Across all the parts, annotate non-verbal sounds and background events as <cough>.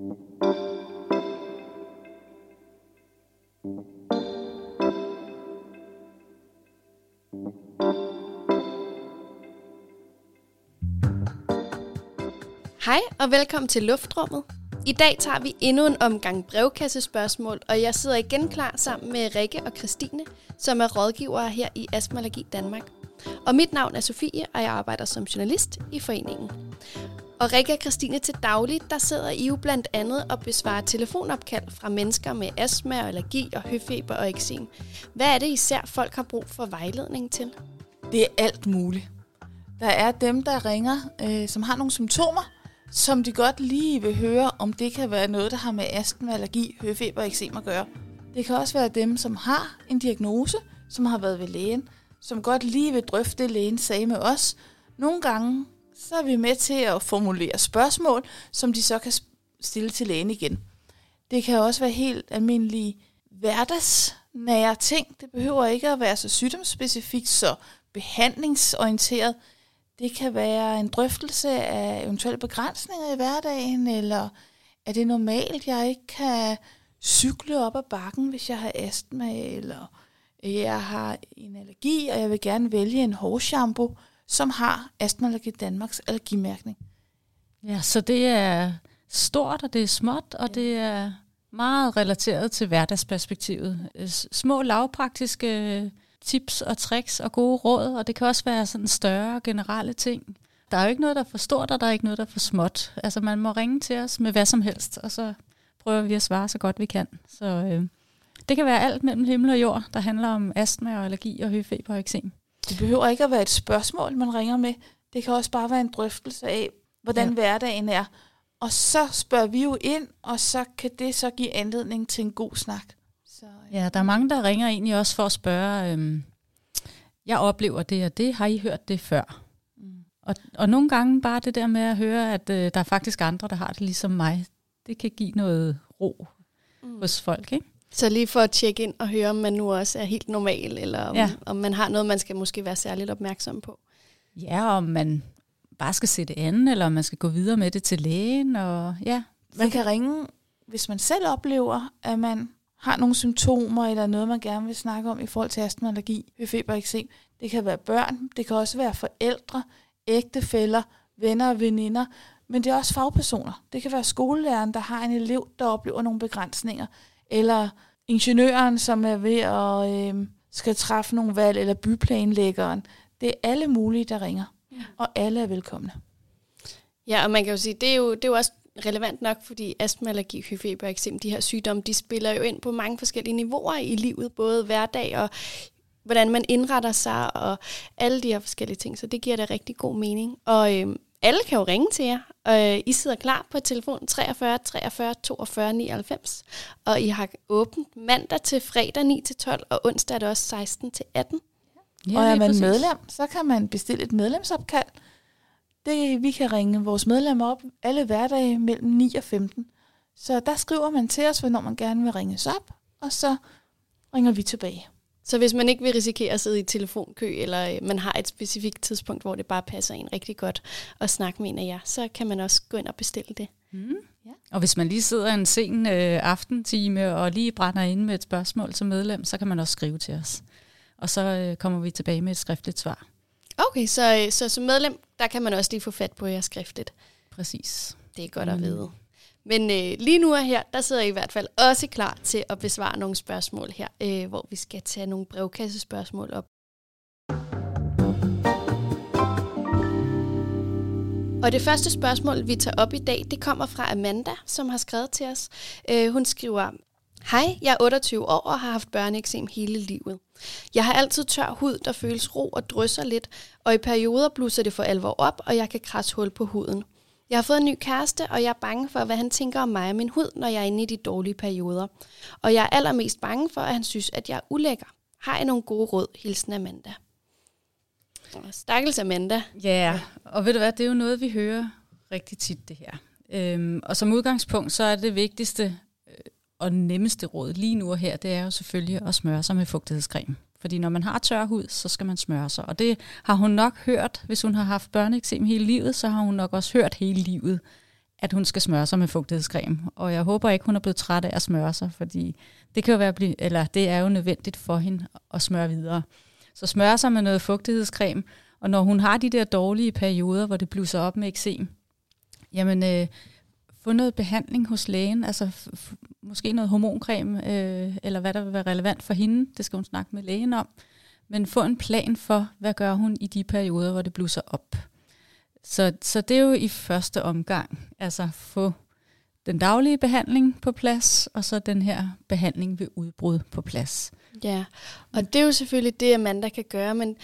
Hej og velkommen til Luftrummet. I dag tager vi endnu en omgang brevkassespørgsmål, og jeg sidder igen klar sammen med Rikke og Christine, som er rådgivere her i Astmallergi Danmark. Og mit navn er Sofie, og jeg arbejder som journalist i foreningen. Og Rikke og Christine til daglig, der sidder I jo blandt andet og besvarer telefonopkald fra mennesker med astma, allergi og høfeber og eksem. Hvad er det især folk har brug for vejledning til? Det er alt muligt. Der er dem, der ringer, øh, som har nogle symptomer, som de godt lige vil høre, om det kan være noget, der har med astma, allergi, høfeber og eksem at gøre. Det kan også være dem, som har en diagnose, som har været ved lægen, som godt lige vil drøfte det, lægen sagde med os. Nogle gange så er vi med til at formulere spørgsmål, som de så kan stille til lægen igen. Det kan også være helt almindelige hverdagsnære ting. Det behøver ikke at være så sygdomsspecifikt, så behandlingsorienteret. Det kan være en drøftelse af eventuelle begrænsninger i hverdagen, eller er det normalt, jeg ikke kan cykle op ad bakken, hvis jeg har astma, eller jeg har en allergi, og jeg vil gerne vælge en hårshampoo, som har Astma Allergi Danmarks allergimærkning. Ja, så det er stort, og det er småt, og det er meget relateret til hverdagsperspektivet. Små lavpraktiske tips og tricks og gode råd, og det kan også være sådan større generelle ting. Der er jo ikke noget, der er for stort, og der er ikke noget, der er for småt. Altså man må ringe til os med hvad som helst, og så prøver vi at svare så godt vi kan. Så øh, det kan være alt mellem himmel og jord, der handler om astma og allergi og høfeber og eksem. Det behøver ikke at være et spørgsmål, man ringer med. Det kan også bare være en drøftelse af, hvordan ja. hverdagen er. Og så spørger vi jo ind, og så kan det så give anledning til en god snak. Så, ja. ja, der er mange, der ringer egentlig også for at spørge, øhm, jeg oplever det og det, har I hørt det før? Mm. Og, og nogle gange bare det der med at høre, at øh, der er faktisk andre, der har det ligesom mig, det kan give noget ro mm. hos folk, ikke? Så lige for at tjekke ind og høre, om man nu også er helt normal, eller om, ja. om man har noget, man skal måske være særligt opmærksom på. Ja, om man bare skal se det an, eller om man skal gå videre med det til lægen. Og, ja. Man kan ringe, hvis man selv oplever, at man har nogle symptomer, eller noget, man gerne vil snakke om i forhold til astma, allergi, høfeber, eksem. Det kan være børn, det kan også være forældre, ægtefæller, venner og veninder, men det er også fagpersoner. Det kan være skolelæreren, der har en elev, der oplever nogle begrænsninger eller ingeniøren, som er ved at øh, skal træffe nogle valg, eller byplanlæggeren. Det er alle mulige, der ringer, ja. og alle er velkomne. Ja, og man kan jo sige, det er jo, det er jo også relevant nok, fordi astma, allergi, hyfeber eksempel, de her sygdomme, de spiller jo ind på mange forskellige niveauer i livet, både hverdag og hvordan man indretter sig, og alle de her forskellige ting, så det giver da rigtig god mening. Og øhm, alle kan jo ringe til jer, øh, I sidder klar på telefon 43 43 42 99, og I har åbent mandag til fredag 9 til 12, og onsdag er det også 16 til 18. Ja, og er man præcis. medlem, så kan man bestille et medlemsopkald. Det, vi kan ringe vores medlemmer op alle hverdage mellem 9 og 15. Så der skriver man til os, hvornår man gerne vil ringes op, og så ringer vi tilbage. Så hvis man ikke vil risikere at sidde i telefonkø, eller øh, man har et specifikt tidspunkt, hvor det bare passer en rigtig godt at snakke med en af jer, så kan man også gå ind og bestille det. Mm. Ja. Og hvis man lige sidder en sen øh, aftentime og lige brænder ind med et spørgsmål som medlem, så kan man også skrive til os. Og så øh, kommer vi tilbage med et skriftligt svar. Okay, så, øh, så som medlem, der kan man også lige få fat på jer skriftligt. Præcis. Det er godt mm. at vide. Men øh, lige nu er her, der sidder jeg i hvert fald også klar til at besvare nogle spørgsmål her, øh, hvor vi skal tage nogle brevkassespørgsmål op. Og det første spørgsmål, vi tager op i dag, det kommer fra Amanda, som har skrevet til os. Øh, hun skriver, Hej, jeg er 28 år og har haft børneeksem hele livet. Jeg har altid tør hud, der føles ro og drysser lidt, og i perioder blusser det for alvor op, og jeg kan krasse hul på huden. Jeg har fået en ny kæreste, og jeg er bange for, hvad han tænker om mig og min hud, når jeg er inde i de dårlige perioder. Og jeg er allermest bange for, at han synes, at jeg er ulækker. Har jeg nogle gode råd? Hilsen Amanda. Stakkels Amanda. Ja, yeah. og ved du hvad, det er jo noget, vi hører rigtig tit det her. Øhm, og som udgangspunkt, så er det vigtigste øh, og nemmeste råd lige nu og her, det er jo selvfølgelig at smøre sig med fugtighedscreme. Fordi når man har tør hud, så skal man smøre sig. Og det har hun nok hørt, hvis hun har haft børneeksem hele livet, så har hun nok også hørt hele livet, at hun skal smøre sig med fugtighedscreme. Og jeg håber ikke, hun er blevet træt af at smøre sig, fordi det kan jo være, eller det er jo nødvendigt for hende at smøre videre. Så smøre sig med noget fugtighedscreme, og når hun har de der dårlige perioder, hvor det blusser op med eksem, jamen øh, få noget behandling hos lægen, altså f- måske noget hormoncreme, øh, eller hvad der vil være relevant for hende, det skal hun snakke med lægen om, men få en plan for, hvad gør hun i de perioder, hvor det blusser op. Så, så det er jo i første omgang, altså få den daglige behandling på plads, og så den her behandling ved udbrud på plads. Ja, og det er jo selvfølgelig det, Amanda kan gøre, men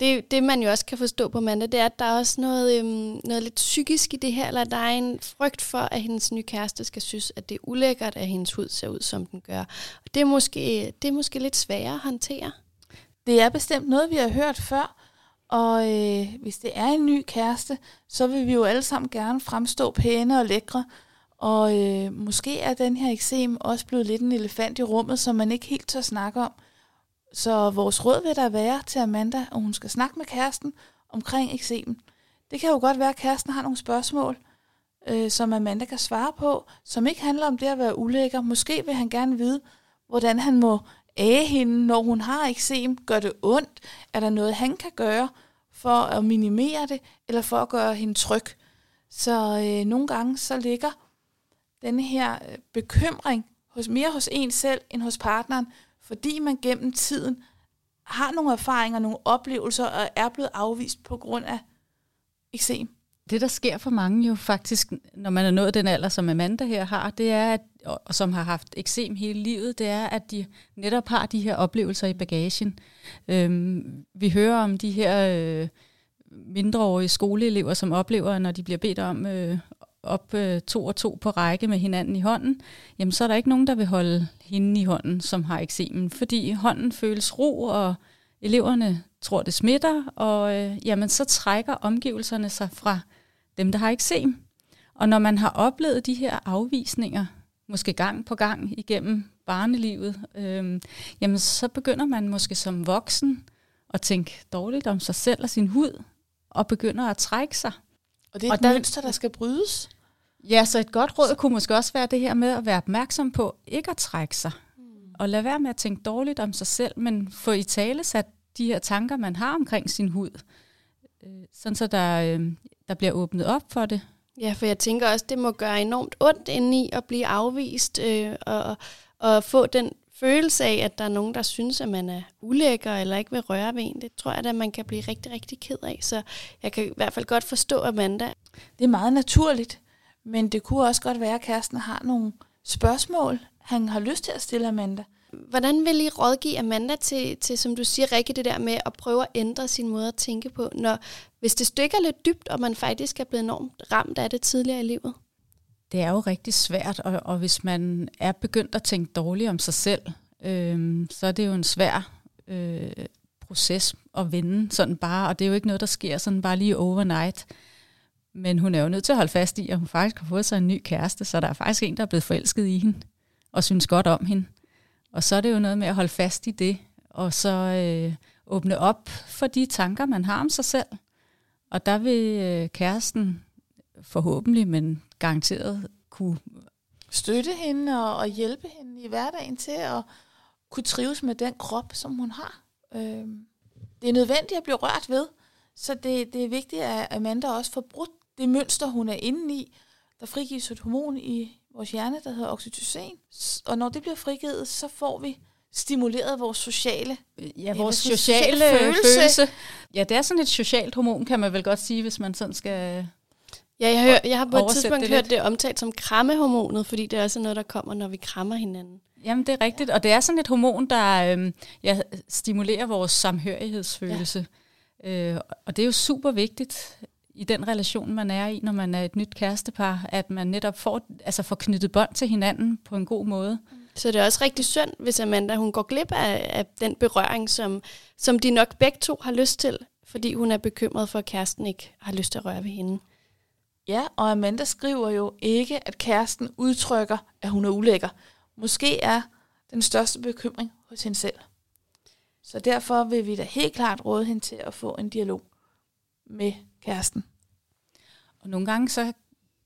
det, det man jo også kan forstå på Amanda, det er, at der er også noget, øhm, noget lidt psykisk i det her, eller der er en frygt for, at hendes nye kæreste skal synes, at det er ulækkert, at hendes hud ser ud, som den gør. Og det er måske, det er måske lidt sværere at håndtere. Det er bestemt noget, vi har hørt før, og øh, hvis det er en ny kæreste, så vil vi jo alle sammen gerne fremstå pæne og lækre. Og øh, måske er den her eksem også blevet lidt en elefant i rummet, som man ikke helt tør snakke om. Så vores råd vil der være til Amanda, at hun skal snakke med kæresten omkring eksemen. Det kan jo godt være, at kæresten har nogle spørgsmål, øh, som Amanda kan svare på, som ikke handler om det at være ulækker. Måske vil han gerne vide, hvordan han må æge hende, når hun har eksem? Gør det ondt? Er der noget, han kan gøre for at minimere det, eller for at gøre hende tryg? Så øh, nogle gange så ligger den her øh, bekymring hos mere hos en selv end hos partneren, fordi man gennem tiden har nogle erfaringer, nogle oplevelser og er blevet afvist på grund af eksem. Det, der sker for mange jo faktisk, når man er nået den alder, som Amanda her har, det er, at, og som har haft eksem hele livet, det er, at de netop har de her oplevelser i bagagen. Øhm, vi hører om de her øh, mindreårige skoleelever, som oplever, når de bliver bedt om øh, op øh, to og to på række med hinanden i hånden, jamen så er der ikke nogen, der vil holde hende i hånden, som har eksemen, fordi hånden føles ro, og eleverne tror, det smitter, og øh, jamen så trækker omgivelserne sig fra dem, der har eksem. Og når man har oplevet de her afvisninger, måske gang på gang igennem barnelivet, øh, jamen så begynder man måske som voksen at tænke dårligt om sig selv og sin hud, og begynder at trække sig. Og det er og et der, mønster, der skal brydes. Ja, så et godt råd kunne måske også være det her med at være opmærksom på ikke at trække sig. Mm. Og lade være med at tænke dårligt om sig selv, men få i tale sat de her tanker, man har omkring sin hud. Øh, sådan så der, øh, der bliver åbnet op for det. Ja, for jeg tænker også, det må gøre enormt ondt indeni at blive afvist øh, og, og få den følelse af, at der er nogen, der synes, at man er ulækker eller ikke vil røre ved en. Det tror jeg at man kan blive rigtig, rigtig ked af. Så jeg kan i hvert fald godt forstå Amanda. Det er meget naturligt. Men det kunne også godt være, at kæresten har nogle spørgsmål, han har lyst til at stille Amanda. Hvordan vil I rådgive Amanda til, til, som du siger, Rikke, det der med at prøve at ændre sin måde at tænke på, når, hvis det stykker lidt dybt, og man faktisk er blevet enormt ramt af det tidligere i livet? Det er jo rigtig svært, og, og hvis man er begyndt at tænke dårligt om sig selv, øh, så er det jo en svær øh, proces at vende sådan bare, og det er jo ikke noget, der sker sådan bare lige overnight. Men hun er jo nødt til at holde fast i, at hun faktisk har fået sig en ny kæreste, så der er faktisk en, der er blevet forelsket i hende, og synes godt om hende. Og så er det jo noget med at holde fast i det, og så øh, åbne op for de tanker, man har om sig selv. Og der vil øh, kæresten forhåbentlig, men garanteret kunne støtte hende og, og hjælpe hende i hverdagen til at kunne trives med den krop, som hun har. Øh, det er nødvendigt at blive rørt ved, så det, det er vigtigt, at Amanda også får brudt det mønster, hun er inde i, der frigives et hormon i vores hjerne, der hedder oxytocin. Og når det bliver frigivet, så får vi stimuleret vores sociale Ja, vores sociale, sociale følelse. følelse. Ja, det er sådan et socialt hormon, kan man vel godt sige, hvis man sådan skal... Ja, jeg, hør, jeg har på et tidspunkt det hørt det omtalt som krammehormonet, fordi det er også noget, der kommer, når vi krammer hinanden. Jamen, det er rigtigt. Og det er sådan et hormon, der øhm, ja, stimulerer vores samhørighedsfølelse. Ja. Øh, og det er jo super vigtigt, i den relation, man er i, når man er et nyt kærestepar, at man netop får, altså får knyttet bånd til hinanden på en god måde. Så det er også rigtig synd, hvis Amanda hun går glip af, af den berøring, som, som de nok begge to har lyst til, fordi hun er bekymret for, at kæresten ikke har lyst til at røre ved hende. Ja, og Amanda skriver jo ikke, at kæresten udtrykker, at hun er ulækker. Måske er den største bekymring hos hende selv. Så derfor vil vi da helt klart råde hende til at få en dialog med kæresten. Og nogle gange så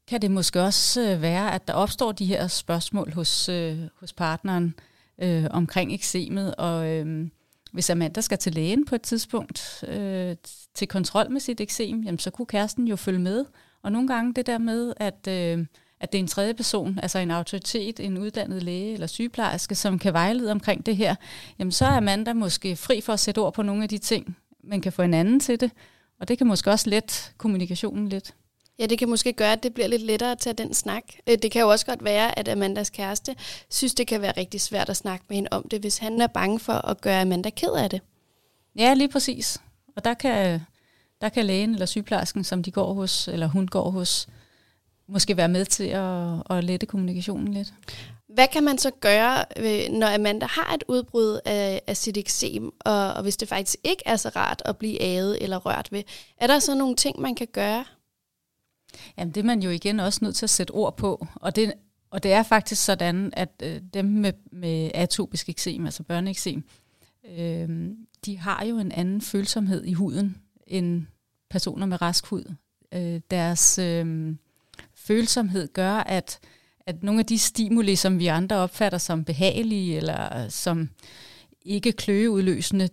kan det måske også øh, være, at der opstår de her spørgsmål hos, øh, hos partneren øh, omkring eksemet, og øh, hvis Amanda skal til lægen på et tidspunkt øh, til kontrol med sit eksem, jamen, så kunne kæresten jo følge med. Og nogle gange det der med, at, øh, at det er en tredje person, altså en autoritet, en uddannet læge eller sygeplejerske, som kan vejlede omkring det her, jamen så er Amanda måske fri for at sætte ord på nogle af de ting, man kan få en anden til det. Og det kan måske også let kommunikationen lidt. Ja, det kan måske gøre, at det bliver lidt lettere at tage den snak. Øh, det kan jo også godt være, at Amandas kæreste synes, det kan være rigtig svært at snakke med hende om det, hvis han er bange for at gøre Amanda ked af det. Ja, lige præcis. Og der kan, der kan lægen eller sygeplejersken, som de går hos, eller hun går hos, måske være med til at, at lette kommunikationen lidt. Hvad kan man så gøre, øh, når Amanda har et udbrud af, af sit eksem, og, og hvis det faktisk ikke er så rart at blive aget eller rørt ved? Er der så nogle ting, man kan gøre? Jamen det er man jo igen også nødt til at sætte ord på, og det, og det er faktisk sådan, at øh, dem med, med atopisk eksem, altså børneeksem, øh, de har jo en anden følsomhed i huden end personer med rask hud. Øh, deres øh, følsomhed gør, at, at nogle af de stimuli, som vi andre opfatter som behagelige eller øh, som ikke kløeudløsende,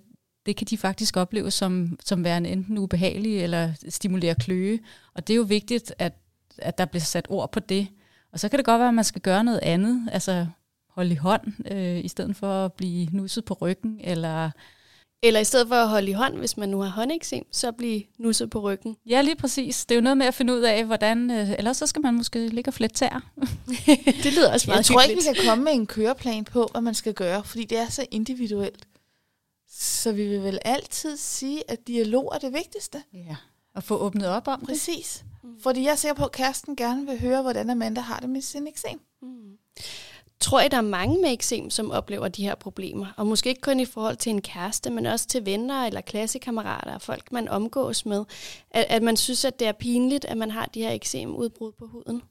det kan de faktisk opleve som, som værende enten ubehagelige eller stimulere kløe. Og det er jo vigtigt, at, at der bliver sat ord på det. Og så kan det godt være, at man skal gøre noget andet, altså holde i hånd, øh, i stedet for at blive nusset på ryggen, eller... Eller i stedet for at holde i hånd, hvis man nu har håndeksem, så blive nusset på ryggen. Ja, lige præcis. Det er jo noget med at finde ud af, hvordan... Øh, ellers så skal man måske ligge og flette tær. <laughs> det lyder også meget Jeg tror ikke, vi kan komme med en køreplan på, hvad man skal gøre, fordi det er så individuelt. Så vi vil vel altid sige, at dialog er det vigtigste. Ja, og få åbnet op om Præcis. Mm. Fordi jeg ser på, at kæresten gerne vil høre, hvordan Amanda har det med sin eksem. Mm. Tror I, der er mange med eksem, som oplever de her problemer? Og måske ikke kun i forhold til en kæreste, men også til venner eller klassekammerater og folk, man omgås med. At, at man synes, at det er pinligt, at man har de her eksemudbrud på huden?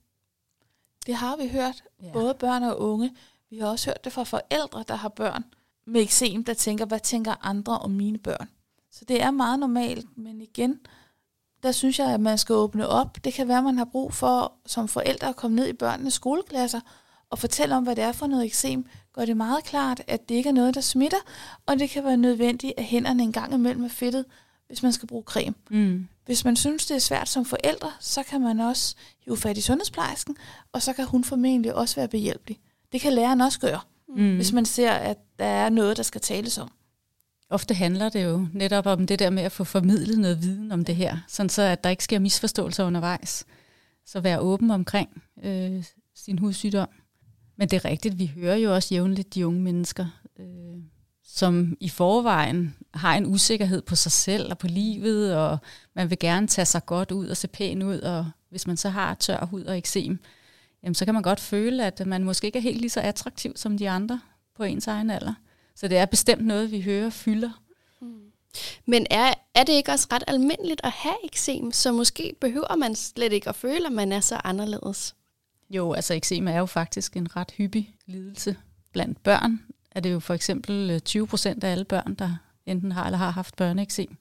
Det har vi hørt, ja. både børn og unge. Vi har også hørt det fra forældre, der har børn, med eksem, der tænker, hvad tænker andre om mine børn? Så det er meget normalt, men igen, der synes jeg, at man skal åbne op. Det kan være, at man har brug for som forældre at komme ned i børnenes skoleklasser og fortælle om, hvad det er for noget eksem. Gør det meget klart, at det ikke er noget, der smitter, og det kan være nødvendigt, at hænderne en gang imellem er fedtet, hvis man skal bruge creme. Mm. Hvis man synes, det er svært som forældre, så kan man også hive fat i sundhedsplejersken, og så kan hun formentlig også være behjælpelig. Det kan læreren også gøre mm. hvis man ser, at der er noget, der skal tales om. Ofte handler det jo netop om det der med at få formidlet noget viden om det her, sådan så at der ikke sker misforståelser undervejs. Så være åben omkring øh, sin hudsygdom. Men det er rigtigt, vi hører jo også jævnligt de unge mennesker, øh, som i forvejen har en usikkerhed på sig selv og på livet, og man vil gerne tage sig godt ud og se pæn ud, og hvis man så har tør hud og eksem, jamen, så kan man godt føle, at man måske ikke er helt lige så attraktiv som de andre på ens egen alder. Så det er bestemt noget, vi hører fylder. Mm. Men er, er det ikke også ret almindeligt at have eksem, så måske behøver man slet ikke at føle, at man er så anderledes? Jo, altså eksem er jo faktisk en ret hyppig lidelse. Blandt børn er det jo for eksempel øh, 20 procent af alle børn, der enten har eller har haft børneeksem.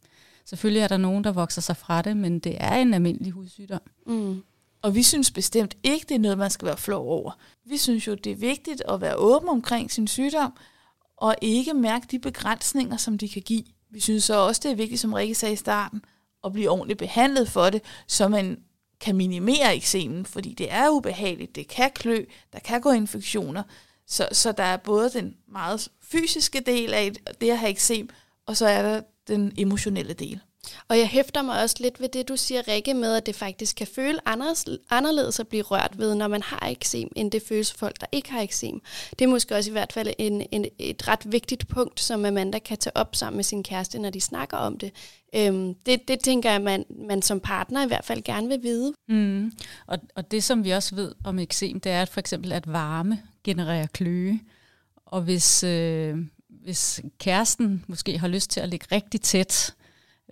Selvfølgelig er der nogen, der vokser sig fra det, men det er en almindelig hudsygdom. Mm. Og vi synes bestemt ikke, det er noget, man skal være flov over. Vi synes jo, det er vigtigt at være åben omkring sin sygdom, og ikke mærke de begrænsninger, som de kan give. Vi synes så også, det er vigtigt, som Rikke sagde i starten, at blive ordentligt behandlet for det, så man kan minimere eksemen, fordi det er ubehageligt, det kan klø, der kan gå infektioner. Så, så der er både den meget fysiske del af det at have eksem, og så er der den emotionelle del. Og jeg hæfter mig også lidt ved det, du siger, Rikke, med, at det faktisk kan føle anderledes at blive rørt ved, når man har eksem, end det føles for folk, der ikke har eksem. Det er måske også i hvert fald en, en, et ret vigtigt punkt, som Amanda kan tage op sammen med sin kæreste, når de snakker om det. Øhm, det, det tænker jeg, man, man som partner i hvert fald gerne vil vide. Mm. Og, og det, som vi også ved om eksem, det er at for eksempel, at varme genererer kløe. Og hvis, øh, hvis kæresten måske har lyst til at ligge rigtig tæt,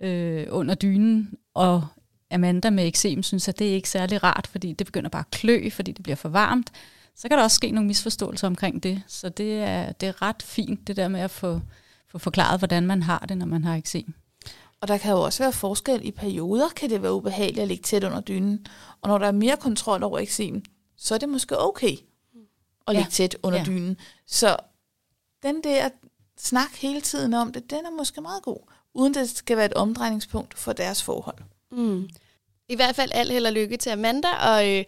øh, under dynen, og Amanda med eksem synes, at det er ikke særlig rart, fordi det begynder bare at klø, fordi det bliver for varmt, så kan der også ske nogle misforståelser omkring det. Så det er, det er ret fint, det der med at få, få forklaret, hvordan man har det, når man har eksem. Og der kan jo også være forskel i perioder, kan det være ubehageligt at ligge tæt under dynen. Og når der er mere kontrol over eksem, så er det måske okay at ligge tæt under Ja. dynen. Så den der snak hele tiden om det, den er måske meget god, uden det skal være et omdrejningspunkt for deres forhold. Mm. I hvert fald alt held og lykke til Amanda, og øh,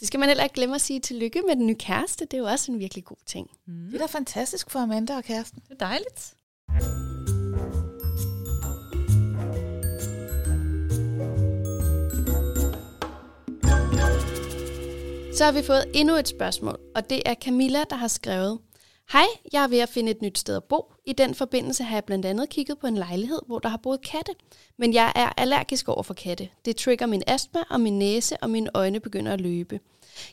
det skal man heller ikke glemme at sige tillykke med den nye kæreste. Det er jo også en virkelig god ting. Mm. Det er da fantastisk for Amanda og kæresten. Det er dejligt. Så har vi fået endnu et spørgsmål, og det er Camilla, der har skrevet. Hej, jeg er ved at finde et nyt sted at bo. I den forbindelse har jeg blandt andet kigget på en lejlighed, hvor der har boet katte. Men jeg er allergisk over for katte. Det trigger min astma, og min næse og mine øjne begynder at løbe.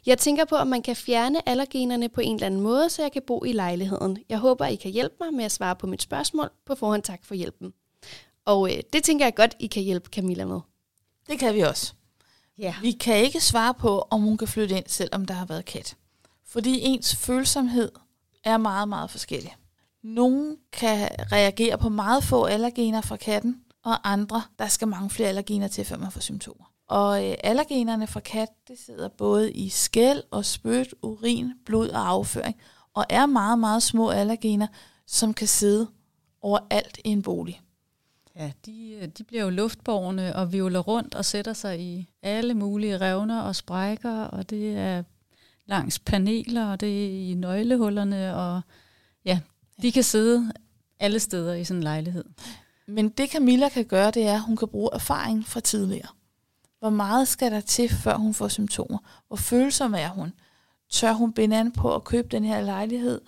Jeg tænker på, om man kan fjerne allergenerne på en eller anden måde, så jeg kan bo i lejligheden. Jeg håber, I kan hjælpe mig med at svare på mit spørgsmål. På forhånd tak for hjælpen. Og øh, det tænker jeg godt, I kan hjælpe Camilla med. Det kan vi også. Ja. Vi kan ikke svare på, om hun kan flytte ind, selvom der har været kat. Fordi ens følsomhed er meget, meget forskellig. Nogle kan reagere på meget få allergener fra katten, og andre, der skal mange flere allergener til, før man får symptomer. Og øh, allergenerne fra kat, det sidder både i skæl og spyt, urin, blod og afføring, og er meget, meget små allergener, som kan sidde overalt i en bolig. Ja, de, øh, de bliver jo luftborgende og violer rundt og sætter sig i alle mulige revner og sprækker, og det er langs paneler, og det er i nøglehullerne, og ja, de kan sidde alle steder i sådan en lejlighed. Men det Camilla kan gøre, det er, at hun kan bruge erfaring fra tidligere. Hvor meget skal der til, før hun får symptomer? Hvor følsom er hun? Tør hun binde an på at købe den her lejlighed?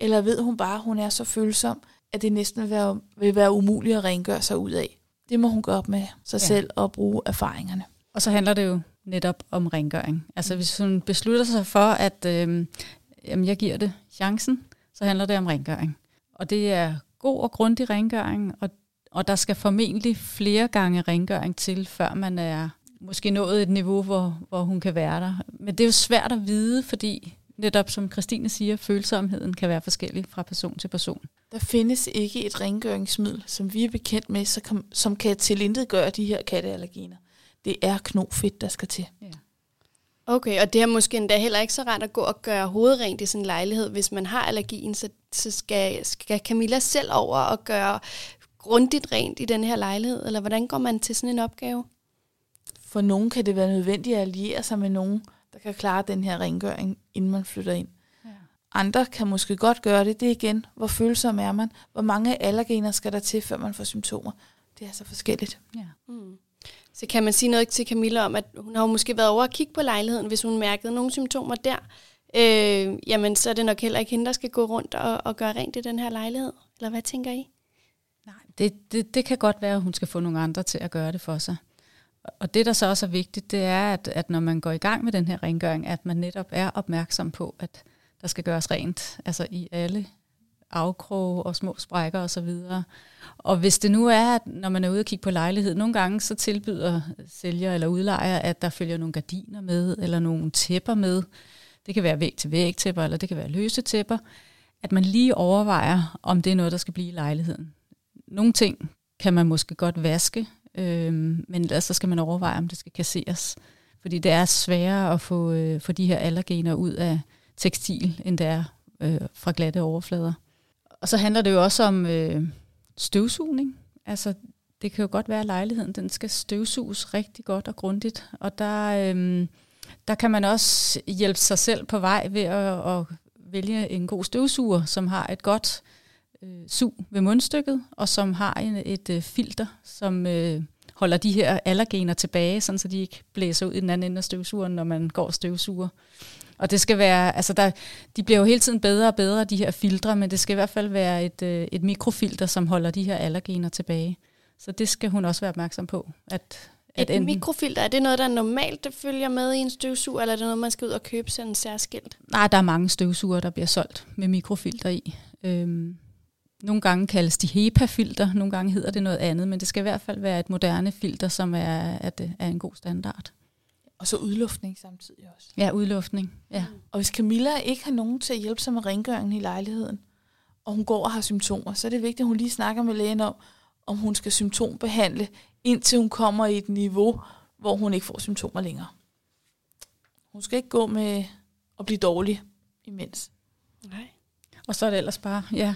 Eller ved hun bare, at hun er så følsom, at det næsten vil være, vil være umuligt at rengøre sig ud af? Det må hun gøre op med sig Ja. selv og bruge erfaringerne. Og så handler det jo netop om rengøring. Altså hvis hun beslutter sig for, at øh, jamen, jeg giver det chancen, så handler det om rengøring. Og det er god og grundig rengøring, og, og der skal formentlig flere gange rengøring til, før man er måske nået et niveau, hvor, hvor hun kan være der. Men det er jo svært at vide, fordi netop som Christine siger, følsomheden kan være forskellig fra person til person. Der findes ikke et rengøringsmiddel, som vi er bekendt med, så som kan tilintetgøre de her katteallergener. Det er knofedt, der skal til. Okay, og det er måske endda heller ikke så rart at gå og gøre hovedet rent i sådan en lejlighed, hvis man har allergien, så, så skal, skal Camilla selv over og gøre grundigt rent i den her lejlighed, eller hvordan går man til sådan en opgave? For nogen kan det være nødvendigt at alliere sig med nogen, der kan klare den her rengøring, inden man flytter ind. Ja. Andre kan måske godt gøre det. Det er igen, hvor følsom er man? Hvor mange allergener skal der til, før man får symptomer? Det er så forskelligt. Ja. Mm. Så kan man sige noget til Camilla om, at hun har jo måske været over at kigge på lejligheden, hvis hun mærkede nogle symptomer der. Øh, jamen, så er det nok heller ikke hende, der skal gå rundt og, og gøre rent i den her lejlighed. Eller hvad tænker I? Nej, det, det, det kan godt være, at hun skal få nogle andre til at gøre det for sig. Og det, der så også er vigtigt, det er, at, at når man går i gang med den her rengøring, at man netop er opmærksom på, at der skal gøres rent, altså i alle afkroge og små sprækker osv. Og hvis det nu er, at når man er ude og kigge på lejlighed, nogle gange så tilbyder sælger eller udlejer, at der følger nogle gardiner med, eller nogle tæpper med. Det kan være væg til væg tæpper, eller det kan være løse tæpper. At man lige overvejer, om det er noget, der skal blive i lejligheden. Nogle ting kan man måske godt vaske, øh, men ellers så skal man overveje, om det skal kasseres. Fordi det er sværere at få, øh, få de her allergener ud af tekstil, end det er øh, fra glatte overflader. Og så handler det jo også om øh, støvsugning. Altså, det kan jo godt være, at lejligheden den skal støvsuges rigtig godt og grundigt. Og der, øh, der kan man også hjælpe sig selv på vej ved at, at vælge en god støvsuger, som har et godt øh, sug ved mundstykket, og som har en, et øh, filter, som øh, holder de her allergener tilbage, sådan så de ikke blæser ud i den anden ende af støvsugeren, når man går og støvsuger. Og det skal være, altså der, de bliver jo hele tiden bedre og bedre, de her filtre, men det skal i hvert fald være et, øh, et mikrofilter, som holder de her allergener tilbage. Så det skal hun også være opmærksom på. At, at Et enten- mikrofilter, er det noget, der normalt følger med i en støvsuger, eller er det noget, man skal ud og købe sådan særskilt? Nej, der er mange støvsuger, der bliver solgt med mikrofilter i. Øhm, nogle gange kaldes de HEPA-filter, nogle gange hedder det noget andet, men det skal i hvert fald være et moderne filter, som er, at det er en god standard. Og så udluftning samtidig også. Ja, udluftning. Ja. Og hvis Camilla ikke har nogen til at hjælpe sig med rengøringen i lejligheden, og hun går og har symptomer, så er det vigtigt, at hun lige snakker med lægen om, om hun skal symptombehandle, indtil hun kommer i et niveau, hvor hun ikke får symptomer længere. Hun skal ikke gå med at blive dårlig imens. Nej. Og så er det ellers bare, ja,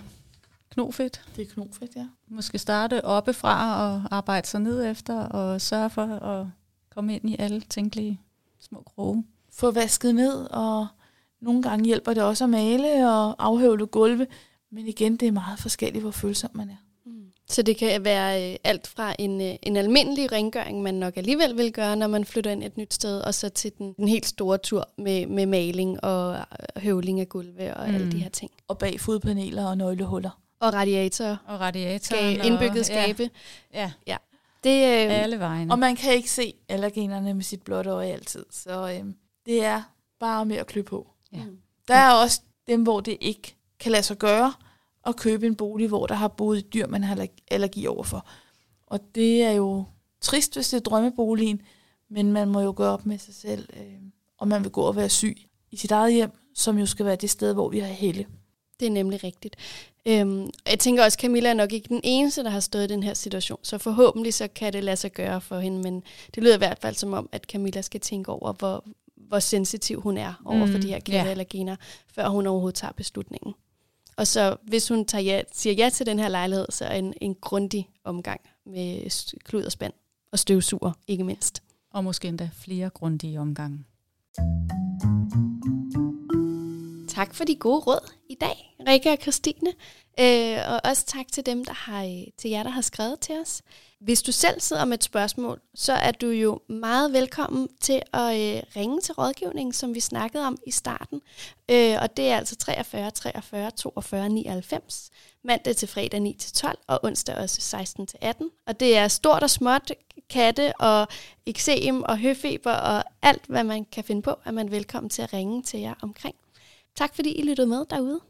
knofedt. Det er knofedt, ja. Måske starte oppefra og arbejde sig ned efter og sørge for at komme ind i alle tænkelige små kroge. Få vasket ned, og nogle gange hjælper det også at male og afhøvle gulve. Men igen, det er meget forskelligt, hvor følsom man er. Så det kan være øh, alt fra en, øh, en almindelig rengøring, man nok alligevel vil gøre, når man flytter ind et nyt sted, og så til den, den helt store tur med, med maling og høvling af gulve og mm. alle de her ting. Og bag fodpaneler og nøglehuller. Og radiatorer. Og radiator. Ska- indbygget skabe. Ja, ja. Det, øh, alle vejen. Og man kan ikke se allergenerne med sit blotte øje altid. Så øh, det er bare med at klø på. Ja. Der er også dem, hvor det ikke kan lade sig gøre at købe en bolig, hvor der har boet et dyr, man har allergi overfor. Og det er jo trist, hvis det er drømmeboligen, men man må jo gøre op med sig selv, øh, om man vil gå og være syg i sit eget hjem, som jo skal være det sted, hvor vi har helle. Det er nemlig rigtigt. Øhm, jeg tænker også, at Camilla er nok ikke den eneste, der har stået i den her situation, så forhåbentlig så kan det lade sig gøre for hende, men det lyder i hvert fald som om, at Camilla skal tænke over, hvor, hvor sensitiv hun er over for Mm, de her ja. katteallergener, før hun overhovedet tager beslutningen. Og så hvis hun tager ja, siger ja til den her lejlighed, så er en, en grundig omgang med klud og spand og støvsuger, ikke mindst. Og måske endda flere grundige omgange. Tak for de gode råd i dag, Rikke og Christine. Øh, og også tak til dem, der har, øh, til jer, der har skrevet til os. Hvis du selv sidder med et spørgsmål, så er du jo meget velkommen til at øh, ringe til rådgivningen, som vi snakkede om i starten. Øh, og det er altså 43 43 42 99, mandag til fredag 9 til 12 og onsdag også 16 til 18. Og det er stort og småt, katte og eksem og høfeber og alt, hvad man kan finde på, er man velkommen til at ringe til jer omkring. Tak fordi I lyttede med derude.